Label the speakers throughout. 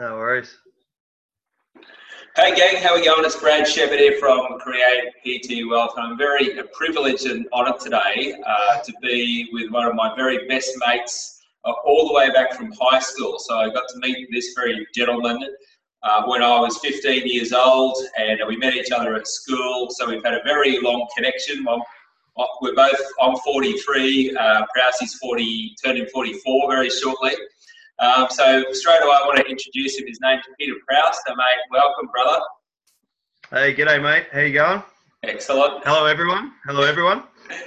Speaker 1: No worries.
Speaker 2: Hey gang, how are we going? It's Brad Shepherd here from Create PT Wealth. I'm very privileged and honoured today uh, to be with one of my very best mates uh, all the way back from high school. So I got to meet this very gentleman uh, when I was 15 years old and we met each other at school. So we've had a very long connection. I'm, we're both, I'm 43, uh, Prousey's 40, turning 44 very shortly. Um, so straight away, I want to introduce him. His name's Peter Prouse. So, mate, welcome, brother.
Speaker 1: Hey, g'day, mate. How you going?
Speaker 2: Excellent.
Speaker 1: Hello, everyone. Hello, everyone.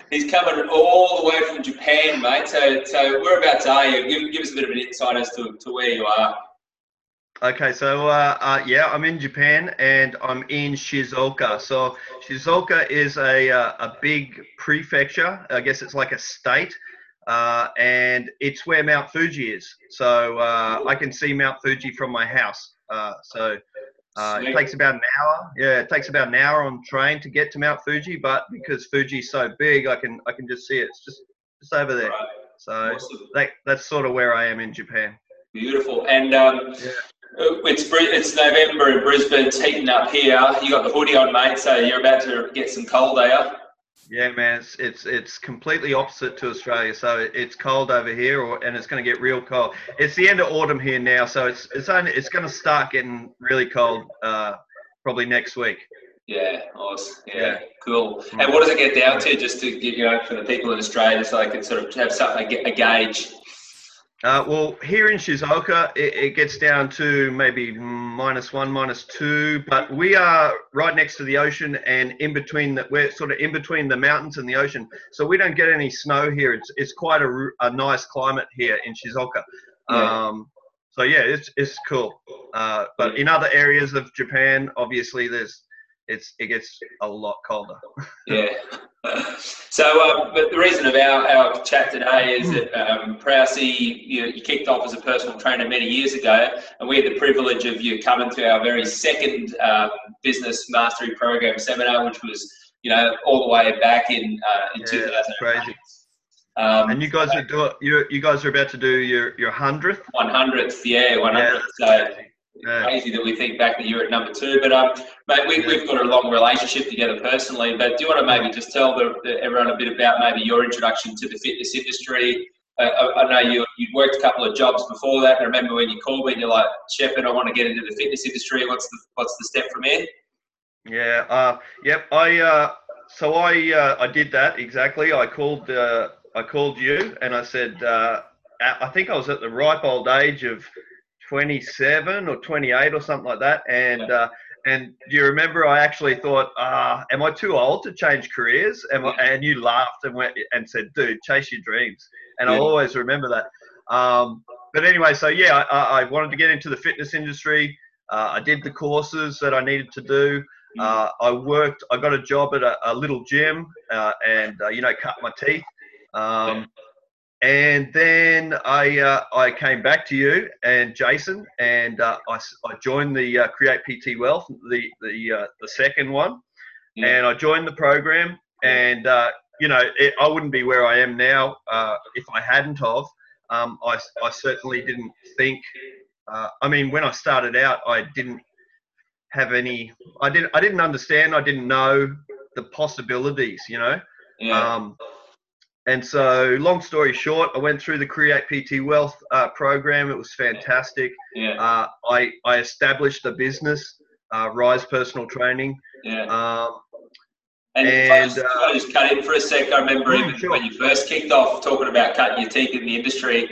Speaker 2: He's coming all the way from Japan, mate. So, so whereabouts are you? Give, give us a bit of an insight as to, to where you are.
Speaker 1: Okay, so uh, uh, yeah, I'm in Japan and I'm in Shizuoka. So Shizuoka is a uh, a big prefecture. I guess it's like a state uh, and it's where Mount Fuji is. So uh, I can see Mount Fuji from my house. Uh, so uh, it takes about an hour. Yeah, it takes about an hour on train to get to Mount Fuji, but because Fuji's so big, I can I can just see it. It's just just over there. Right. So awesome. that, that's sort of where I am in Japan.
Speaker 2: Beautiful. And um, yeah. It's it's November in Brisbane. It's heating up here. You got the hoodie on, mate. So you're about to get some cold, you?
Speaker 1: Yeah, man, it's it's it's completely opposite to Australia. So it's cold over here, or, and it's going to get real cold. It's the end of autumn here now, so it's it's only it's going to start getting really cold uh, probably next week.
Speaker 2: Yeah, awesome. Yeah, yeah, cool. And what does it get down to, just to give you know for the people in Australia, so they can sort of have something a gauge
Speaker 1: uh, well, here in Shizuoka, it, it, gets down to maybe minus one, minus two, but we are right next to the ocean and in between the, we're sort of in between the mountains and the ocean. So we don't get any snow here. It's, it's quite a, a nice climate here in Shizuoka. Yeah. Um, so yeah, it's, it's cool. Uh, but in other areas of Japan, obviously there's, it's, it gets a lot colder.
Speaker 2: yeah. So, um, but the reason of our, our chat today is that um, Prousey, you, you, kicked off as a personal trainer many years ago, and we had the privilege of you coming to our very second um, business mastery program seminar, which was, you know, all the way back in uh, in yeah, Crazy.
Speaker 1: Um, and you guys are do you you guys are about to do your your hundredth.
Speaker 2: One hundredth, yeah, one hundredth. Yeah, so yeah. crazy that we think back that you're at number two. But um, mate, we, have got a long relationship together personally. But do you want to maybe just tell the, the, everyone a bit about maybe your introduction to the fitness industry? Uh, I, I, know you you'd worked a couple of jobs before that. I remember when you called me and you're like, Shepherd, I want to get into the fitness industry. What's the what's the step from here?
Speaker 1: Yeah. Uh, yep. I uh, so I uh, I did that exactly. I called uh, I called you and I said uh, I think I was at the ripe old age of 27 or 28 or something like that. And uh, and do you remember I actually thought, ah, am I too old to change careers? And, and you laughed and went and said, dude, chase your dreams. And yeah. I'll always remember that. Um, but anyway, so yeah, I, I, wanted to get into the fitness industry. Uh, I did the courses that I needed to do. Mm. Uh, I worked. I got a job at a, a little gym, uh, and uh, you know, cut my teeth. Um, and then I uh, I came back to you and Jason, and uh, I, I joined the uh, Create PT Wealth, the the uh, the second one, yeah. and I joined the program. And uh, you know, it, I wouldn't be where I am now uh, if I hadn't of. Um, I I certainly didn't think. I mean, when I started out, I didn't have any. I didn't I didn't understand. I didn't know the possibilities. You know. Yeah. Um, and so, long story short, I went through the Create PT Wealth uh, program. It was fantastic. Yeah. Uh, I, I established a business, uh, Rise Personal Training.
Speaker 2: Yeah. Um, and, and I, just, uh, I just cut in for a sec. I remember even sure. when you first kicked off talking about cutting your teeth in the industry.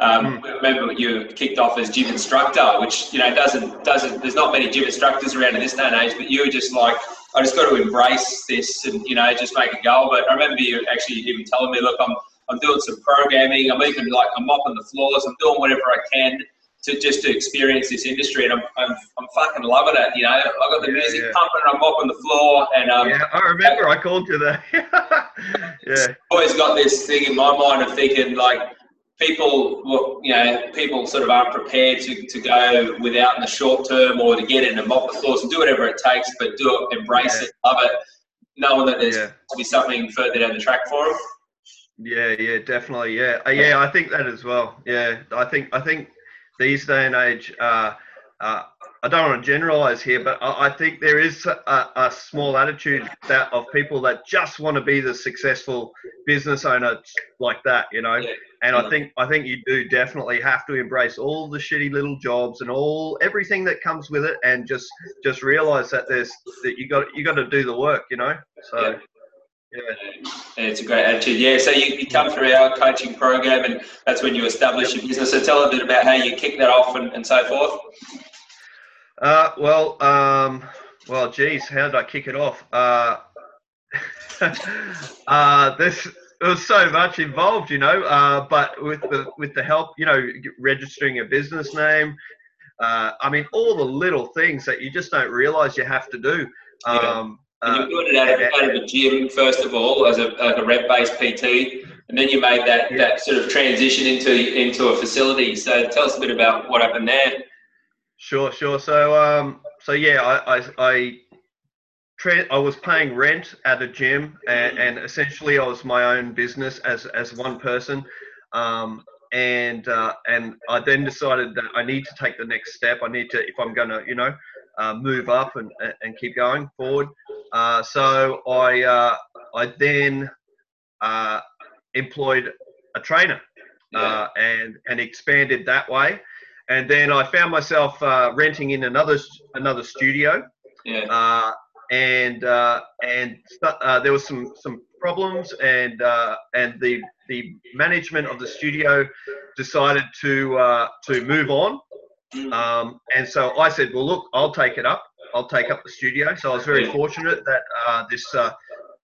Speaker 2: Um, mm. Remember, you kicked off as gym instructor, which you know doesn't doesn't. There's not many gym instructors around in this day and age, but you were just like I just got to embrace this and you know just make a go. But I remember you actually even telling me, look, I'm I'm doing some programming. I'm even like I'm mopping the floors. I'm doing whatever I can to just to experience this industry, and I'm I'm, I'm fucking loving it. You know, I got the yeah, music yeah. pumping, I'm mopping the floor, and um,
Speaker 1: yeah, I remember I called you that.
Speaker 2: yeah, always got this thing in my mind of thinking like people, well, you know, people sort of aren't prepared to, to go without in the short term or to get in and mop the floors and do whatever it takes, but do it, embrace yeah. it, love it, knowing that there's yeah. to be something further down the track for them.
Speaker 1: Yeah, yeah, definitely. Yeah, uh, yeah, I think that as well. Yeah, I think I think these day and age, uh, uh, I don't want to generalize here, but I, I think there is a, a, small attitude that of people that just want to be the successful business owner like that, you know. Yeah. And yeah. I think I think you do definitely have to embrace all the shitty little jobs and all everything that comes with it, and just just realize that there's that you got you got to do the work, you know. So. Yeah.
Speaker 2: Yeah. It's a great attitude. Yeah, so you, you come through our coaching program, and that's when you establish your business. So tell a bit about how you kick that off and, and so forth.
Speaker 1: Uh, well, um, well, geez, how did I kick it off? Uh, uh, this there was so much involved, you know. Uh, but with the with the help, you know, registering a business name. Uh, I mean, all the little things that you just don't realise you have to do. Um,
Speaker 2: and you doing it out of, out of a gym first of all, as a, like a rep-based PT, and then you made that, yeah. that sort of transition into into a facility. So tell us a bit about what happened there.
Speaker 1: Sure, sure. So, um, so yeah, I, I, I, I was paying rent at a gym, and, and, essentially I was my own business as as one person. Um, and uh, and I then decided that I need to take the next step. I need to, if I'm going to, you know, uh, move up and, and keep going forward. Uh, so I uh, I then uh, employed a trainer uh, and and expanded that way. And then I found myself uh, renting in another another studio.
Speaker 2: Yeah.
Speaker 1: And uh, and uh, there was some some problems and uh, and the the management of the studio decided to to move on. Um, and so I said, well, look, I'll take it up. I'll take up the studio. So I was very fortunate that uh, this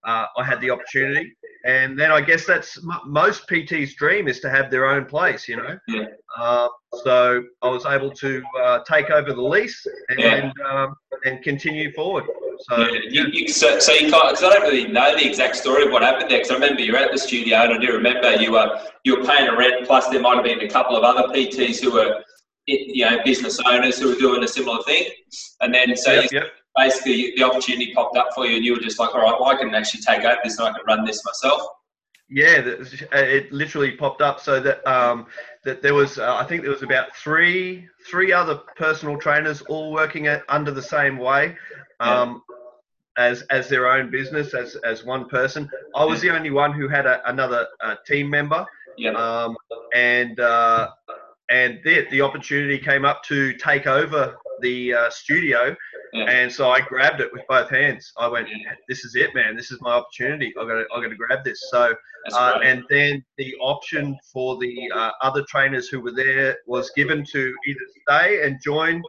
Speaker 1: uh, uh, I had the opportunity. And then I guess that's m- most PT's dream is to have their own place, you know.
Speaker 2: Yeah.
Speaker 1: Uh, so I was able to uh, take over the lease and yeah. um, and continue forward. So,
Speaker 2: yeah, you, you, so, so you can't, because I don't really know the exact story of what happened there. Because I remember you were at the studio, and I do remember you were you were paying a rent. Plus, there might have been a couple of other PTs who were you know business owners who were doing a similar thing, and then so yep, yep. Basically the opportunity popped up for you, and you were just like, all right, well, I can actually take over this and I can run this myself.
Speaker 1: Yeah, it literally popped up so that um, that there was uh, I think there was about three three other personal trainers all working at, under the same way. Um, as as their own business as as one person. I was the only one who had a, another uh, team member.
Speaker 2: Yeah.
Speaker 1: Um, and uh, and the, the opportunity came up to take over the uh, studio yeah. and so I grabbed it with both hands. I went, "This is it, man! This is my opportunity. I got to, I got to grab this." So, uh, and then the option for the uh, other trainers who were there was given to either stay and join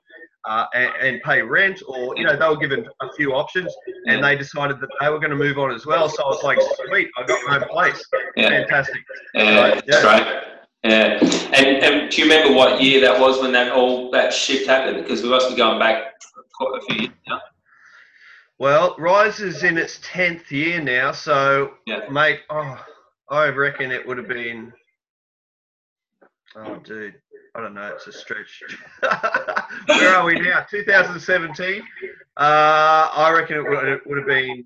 Speaker 1: uh, and, and, pay rent, or you know, they were given a few options, and they decided that they were going to move on as well. So I was like, "Sweet, I got my own place. Yeah. Fantastic!"
Speaker 2: Yeah, so, yeah. right. Yeah, and, and do you remember what year that was when that all that shift happened? Because we must be going back quite a few years now.
Speaker 1: Well, Rise is in its tenth year now, so yeah. mate, oh, I reckon it would have been. Oh, dude, I don't know. It's a stretch. Where are we now? 2017. Uh, I reckon it would, it would have been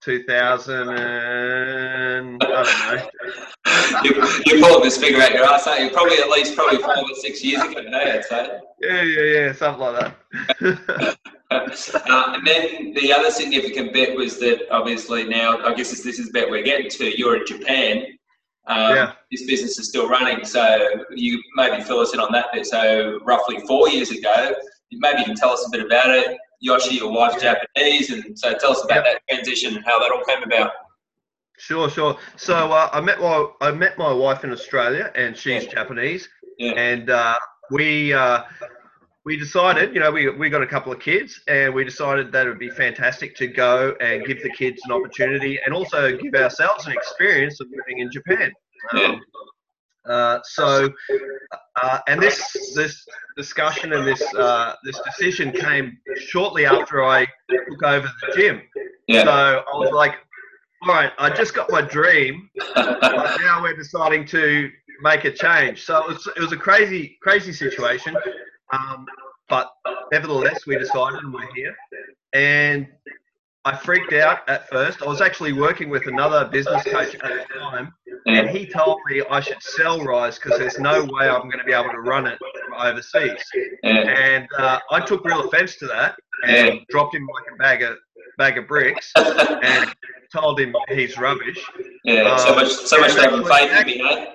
Speaker 1: 2000 and I don't know.
Speaker 2: you, you pulled this figure out your ass, aren't you? Probably at least probably five or six years ago now, I'd say.
Speaker 1: Yeah, yeah, yeah, something like
Speaker 2: that. uh, and then the other significant bet was that obviously now, I guess this, this is the bet we're getting to, you're in Japan. Um, yeah. This business is still running, so you maybe fill us in on that bit. So roughly four years ago, maybe you can tell us a bit about it, Yoshi, your wife's Japanese, and so tell us about that transition and how that all came about.
Speaker 1: Sure, sure. So uh, I met my I met my wife in Australia, and she's yeah. Japanese, yeah. and uh, we uh, we decided, you know, we we got a couple of kids, and we decided that it would be fantastic to go and give the kids an opportunity, and also give ourselves an experience of living in Japan. Um, uh, so, uh, and this this discussion and this uh, this decision came shortly after I took over the gym. Yeah. So I was like, all right, I just got my dream, but now we're deciding to make a change. So it was it was a crazy crazy situation, um, but nevertheless we decided and we're here. And I freaked out at first. I was actually working with another business coach at the time, and he told me I should sell Rise because there's no way I'm going to be able to run it from overseas. And uh, I took real offence to that and dropped him like a bag of bag of bricks and told him he's rubbish.
Speaker 2: Yeah. So
Speaker 1: Um,
Speaker 2: much, so much faith in me?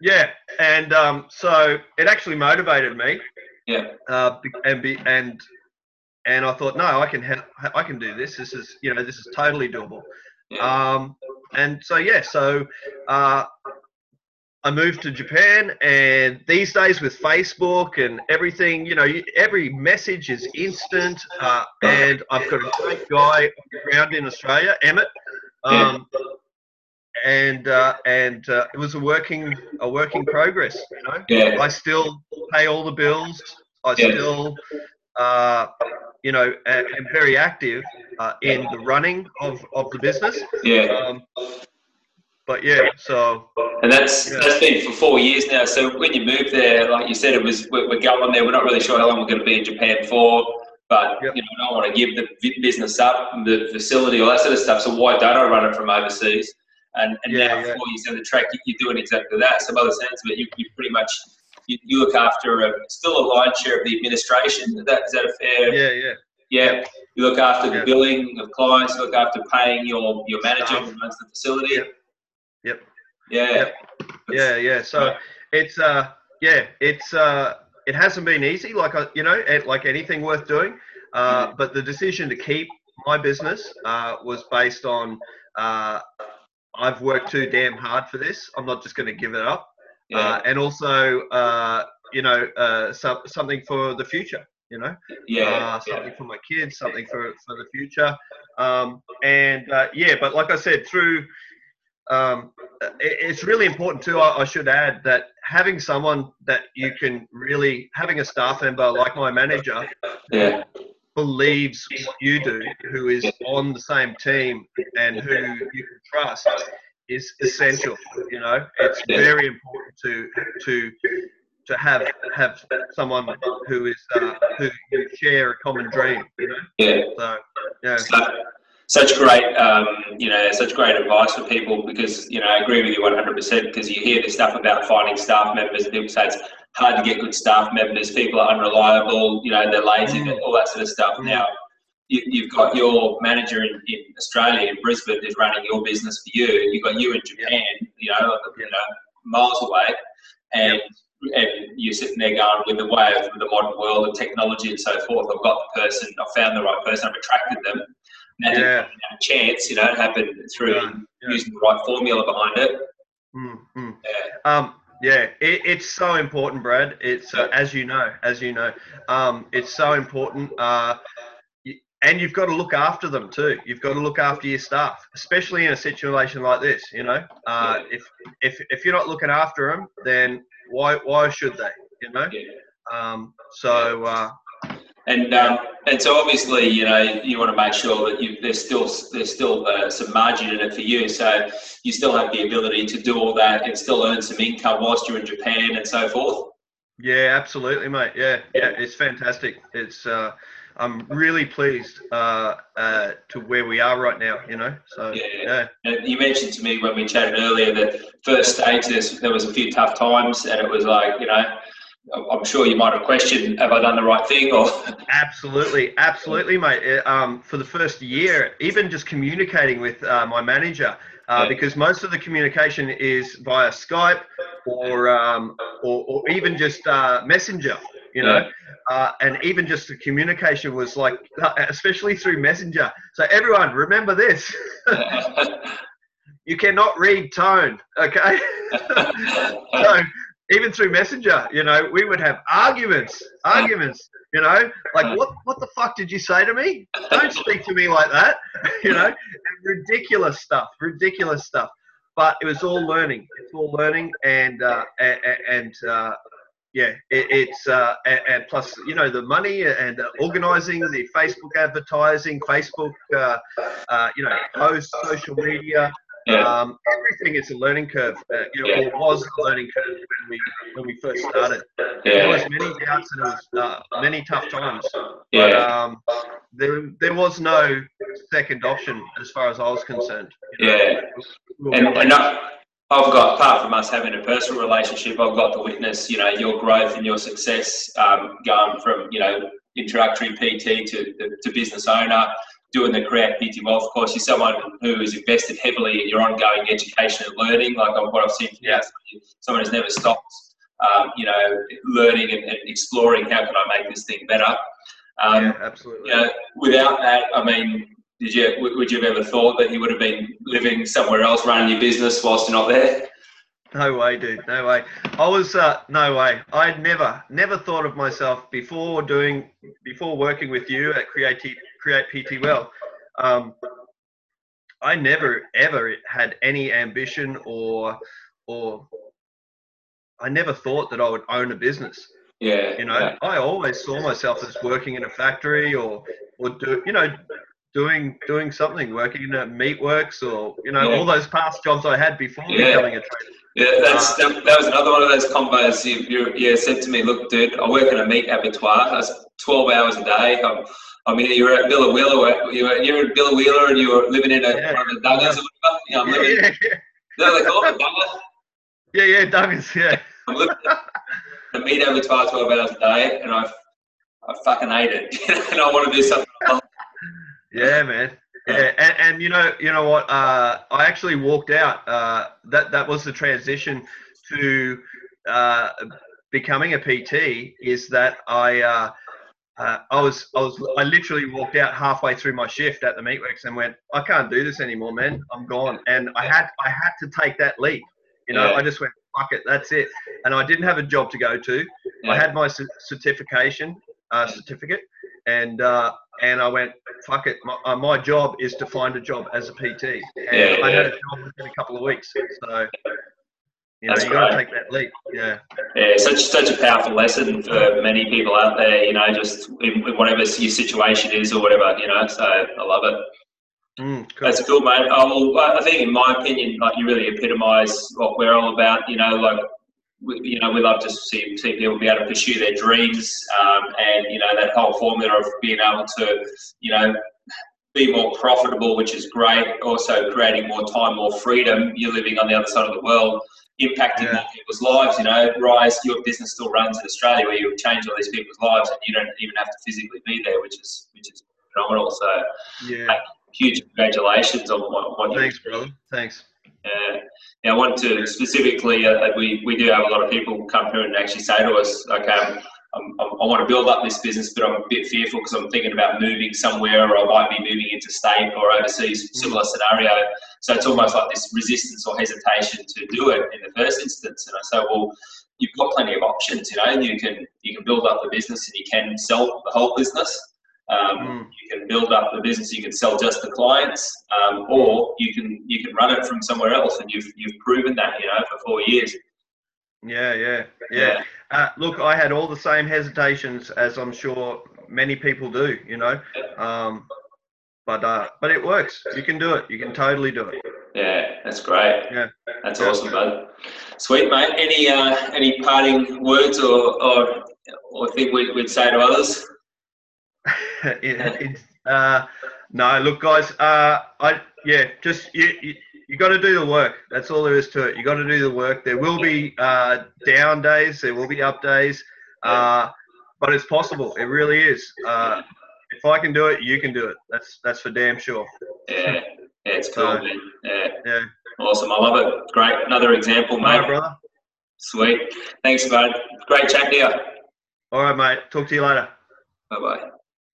Speaker 1: Yeah, and um, so it actually motivated me.
Speaker 2: Yeah.
Speaker 1: Uh, and be, and and I thought, no, I can ha- I can do this. This is you know this is totally doable.
Speaker 2: Yeah.
Speaker 1: Um, and so yeah, so uh, I moved to Japan, and these days with Facebook and everything, you know, every message is instant. Uh, and I've got a great guy on the ground in Australia, Emmett. Um, and uh, and uh, it was a working a working progress. You know,
Speaker 2: Yeah.
Speaker 1: I still pay all the bills. I
Speaker 2: Yeah.
Speaker 1: still, uh, you know, am, am very active uh, in the running of, of the business.
Speaker 2: Yeah.
Speaker 1: Um, but yeah, so
Speaker 2: And that's
Speaker 1: Yeah.
Speaker 2: that's been for four years now. So when you moved there, like you said, it was we're, we're going there. We're not really sure how long we're going to be in Japan for, but
Speaker 1: Yep.
Speaker 2: you know, I don't want to give the business up, the facility, all that sort of stuff. So why don't I run it from overseas? And, and
Speaker 1: Yeah,
Speaker 2: now
Speaker 1: yeah.
Speaker 2: four years down the track, you- you're doing exactly that. So by the sense of it, you, you pretty much you, you look after a, still a lion's share of the administration. Is that is that a fair?
Speaker 1: yeah, yeah,
Speaker 2: Yeah. You look after the billing of clients. You look after paying your your manager who runs the facility.
Speaker 1: Yep. Yep.
Speaker 2: Yeah.
Speaker 1: Yep. yeah, yeah. So it's uh, yeah, it's uh, it hasn't been easy, like I, you know, like anything worth doing. Uh, but the decision to keep my business uh, was based on uh, I've worked too damn hard for this. I'm not just going to give it up.
Speaker 2: Yeah.
Speaker 1: uh, and also uh, you know uh, so, something for the future you know
Speaker 2: yeah.
Speaker 1: uh,
Speaker 2: yeah.
Speaker 1: something for my kids something for, for the future um, and uh, yeah but like i said through um, it, it's really important too I, I should add that having someone that you can really having a staff member like my manager
Speaker 2: Yeah.
Speaker 1: believes what you do, who is on the same team and who you can trust, is essential. You know, it's very important to to to have have someone who is uh, who you share a common dream. You know,
Speaker 2: Yeah.
Speaker 1: so yeah,
Speaker 2: So, such great, um, you know, such great advice for people because, you know, I agree with you 100% because you hear this stuff about finding staff members and people say it's hard to get good staff members, people are unreliable, you know, they're lazy,
Speaker 1: Mm.
Speaker 2: all that sort of stuff.
Speaker 1: Mm.
Speaker 2: Now, you, you've got your manager in, in Australia, in Brisbane, is running your business for you. You've got you in Japan, you know, you know, miles away, and and you're sitting there going with the way of the modern world of technology and so forth. I've got the person, I've found the right person, I've attracted them. And
Speaker 1: Yeah.
Speaker 2: out chance, you know, it happened through using the right formula behind it.
Speaker 1: Mm, mm.
Speaker 2: Yeah.
Speaker 1: Um, yeah, it, it's so important, Brad. It's uh, as you know, as you know, um, it's so important. Uh, and you've got to look after them too. You've got to look after your staff, especially in a situation like this. You know, uh, if if if you're not looking after them, then why why should they? You know. Um, so uh,
Speaker 2: And um, and so obviously, you know, you want to make sure that you there's still there's still uh, some margin in it for you, so you still have the ability to do all that and still earn some income whilst you're in Japan and so forth.
Speaker 1: yeah, absolutely, mate. Yeah, yeah, it's fantastic. It's uh, I'm really pleased uh, uh, to where we are right now. You know. So
Speaker 2: Yeah.
Speaker 1: yeah.
Speaker 2: You mentioned to me when we chatted earlier that first stage there was a few tough times, and it was like, you know, I'm- sure you might have questioned, have I done the right thing? Or
Speaker 1: Absolutely, absolutely, mate. Um, for the first year, even just communicating with uh, my manager, uh,
Speaker 2: Yeah.
Speaker 1: because most of the communication is via Skype or um, or, or even just uh, Messenger, you know. Uh, and even just the communication was like, uh, especially through Messenger. So everyone, remember this: you cannot read tone, okay? so even through Messenger, you know, we would have arguments, arguments. You know, like what what the fuck did you say to me? Don't speak to me like that. You know, and ridiculous stuff, ridiculous stuff. But it was all learning. It's all learning, and uh, and, and uh, yeah, it, it's uh, and, and plus you know the money and uh, organising the Facebook advertising, Facebook, uh, uh, you know, posts, social media.
Speaker 2: yeah,
Speaker 1: Um, everything is a learning curve. Uh, you know,
Speaker 2: Yeah.
Speaker 1: or was a learning curve when we when we first started. There was many doubts and there was uh, many tough times. But
Speaker 2: yeah.
Speaker 1: um, there there was no second option as far as I was concerned.
Speaker 2: You know? Yeah, and, and I, I've got apart from us having a personal relationship, I've got to witness you know your growth and your success um, going from you know introductory PT to to business owner doing the Create PT Wealth course, you're someone who has invested heavily in your ongoing education and learning, like what I've seen yeah. someone who's never stopped, um, you know, learning and, and, exploring how can I make this thing better.
Speaker 1: Um, yeah, absolutely.
Speaker 2: You know, without that, I mean, did you would you have ever thought that you would have been living somewhere else, running your business whilst you're not there?
Speaker 1: No way, dude. No way. I was uh, no way. I'd never, never thought of myself before doing, before working with you at Create Create PT Wealth. Um, I never ever had any ambition or, or I never thought that I would own a business.
Speaker 2: Yeah.
Speaker 1: You know,
Speaker 2: yeah.
Speaker 1: I always saw myself as working in a factory or, or do, you know, doing doing something, working in a meatworks or you know yeah. all those past jobs I had before yeah. becoming a trader.
Speaker 2: Yeah, that's uh, that, that, was another one of those combos you, you, you said to me, look, dude, I work in a meat abattoir. That's 12 hours a day. I'm, I mean, you were at Biloela, you were, you were at Biloela and you were living in a, yeah. one of the dongas or whatever. You know, I'm living, yeah, yeah, yeah. they call it donga?
Speaker 1: Yeah, yeah, dongas, yeah.
Speaker 2: I'm living in a meat abattoir 12 hours a day and I, I fucking hate it. and I want to do something
Speaker 1: Yeah, man. Yeah, and, and you know, you know what? Uh, I actually walked out. Uh, that that was the transition to uh, becoming a PT. Is that I uh, uh, I was I was I literally walked out halfway through my shift at the meatworks and went, I can't do this anymore, man. I'm gone. And I had I had to take that leap. You know, yeah. I just went, fuck it, that's it. And I didn't have a job to go to. Yeah. I had my certification uh, certificate, and uh, and I went, fuck it, my, uh, my, job is to find a job as a PT. And yeah, I had a job within a couple of weeks. So, you know, you got to take that leap. Yeah.
Speaker 2: Yeah, such such a powerful lesson for many people out there. You know, just in, in whatever your situation is or whatever. You know, so I love it. Mm, cool. That's cool, mate. Oh, well, I think, in my opinion, like you really epitomise what we're all about. You know, like we, you know, we love to see, see people be able to pursue their dreams, um, and you know that whole formula of being able to, you know, be more profitable, which is great. Also, creating more time, more freedom. You're living on the other side of the world, impacting yeah. people's lives. You know, Rise, your business still runs in Australia, where you've changed all these people's lives, and you don't even have to physically be there, which is which is phenomenal. So,
Speaker 1: yeah,
Speaker 2: huge congratulations on what, what
Speaker 1: Thanks, brother. Thanks.
Speaker 2: Yeah. Now, I want to specifically, uh, we, we do have a lot of people come here and actually say to us, okay, I'm, I'm, i want to build up this business, but I'm a bit fearful because I'm thinking about moving somewhere or I might be moving into state or overseas, similar scenario. So it's almost like this resistance or hesitation to do it in the first instance. And I say, well, you've got plenty of options, you know, and you can, you can build up the business and you can sell the whole business. Um, mm. You can build up the business. You can sell just the clients, um, or you can you can run it from somewhere else, and you've you've proven that you know for four years.
Speaker 1: Yeah, yeah, yeah. yeah. Uh, look, I had all the same hesitations as I'm sure many people do. You know, um, but uh, but it works. You can do it. You can totally do it.
Speaker 2: Yeah, that's great.
Speaker 1: Yeah,
Speaker 2: that's yeah. awesome, bud. Sweet, mate. Any uh, any parting words or or, or thing we'd, we'd say to others?
Speaker 1: it, uh, no, look, guys. Uh, I yeah, just you, you, you got to do the work. That's all there is to it. You got to do the work. There will be uh, down days. There will be up days. Uh, but it's possible. It really is. Uh, if I can do it, you can do it. That's that's for damn sure.
Speaker 2: Yeah, yeah it's cool, so. Yeah. yeah. Awesome. I love it. Great. Another example, mate.
Speaker 1: Right, brother.
Speaker 2: Sweet. Thanks, bud. Great chat here.
Speaker 1: All right, mate. Talk to you later.
Speaker 2: Bye bye.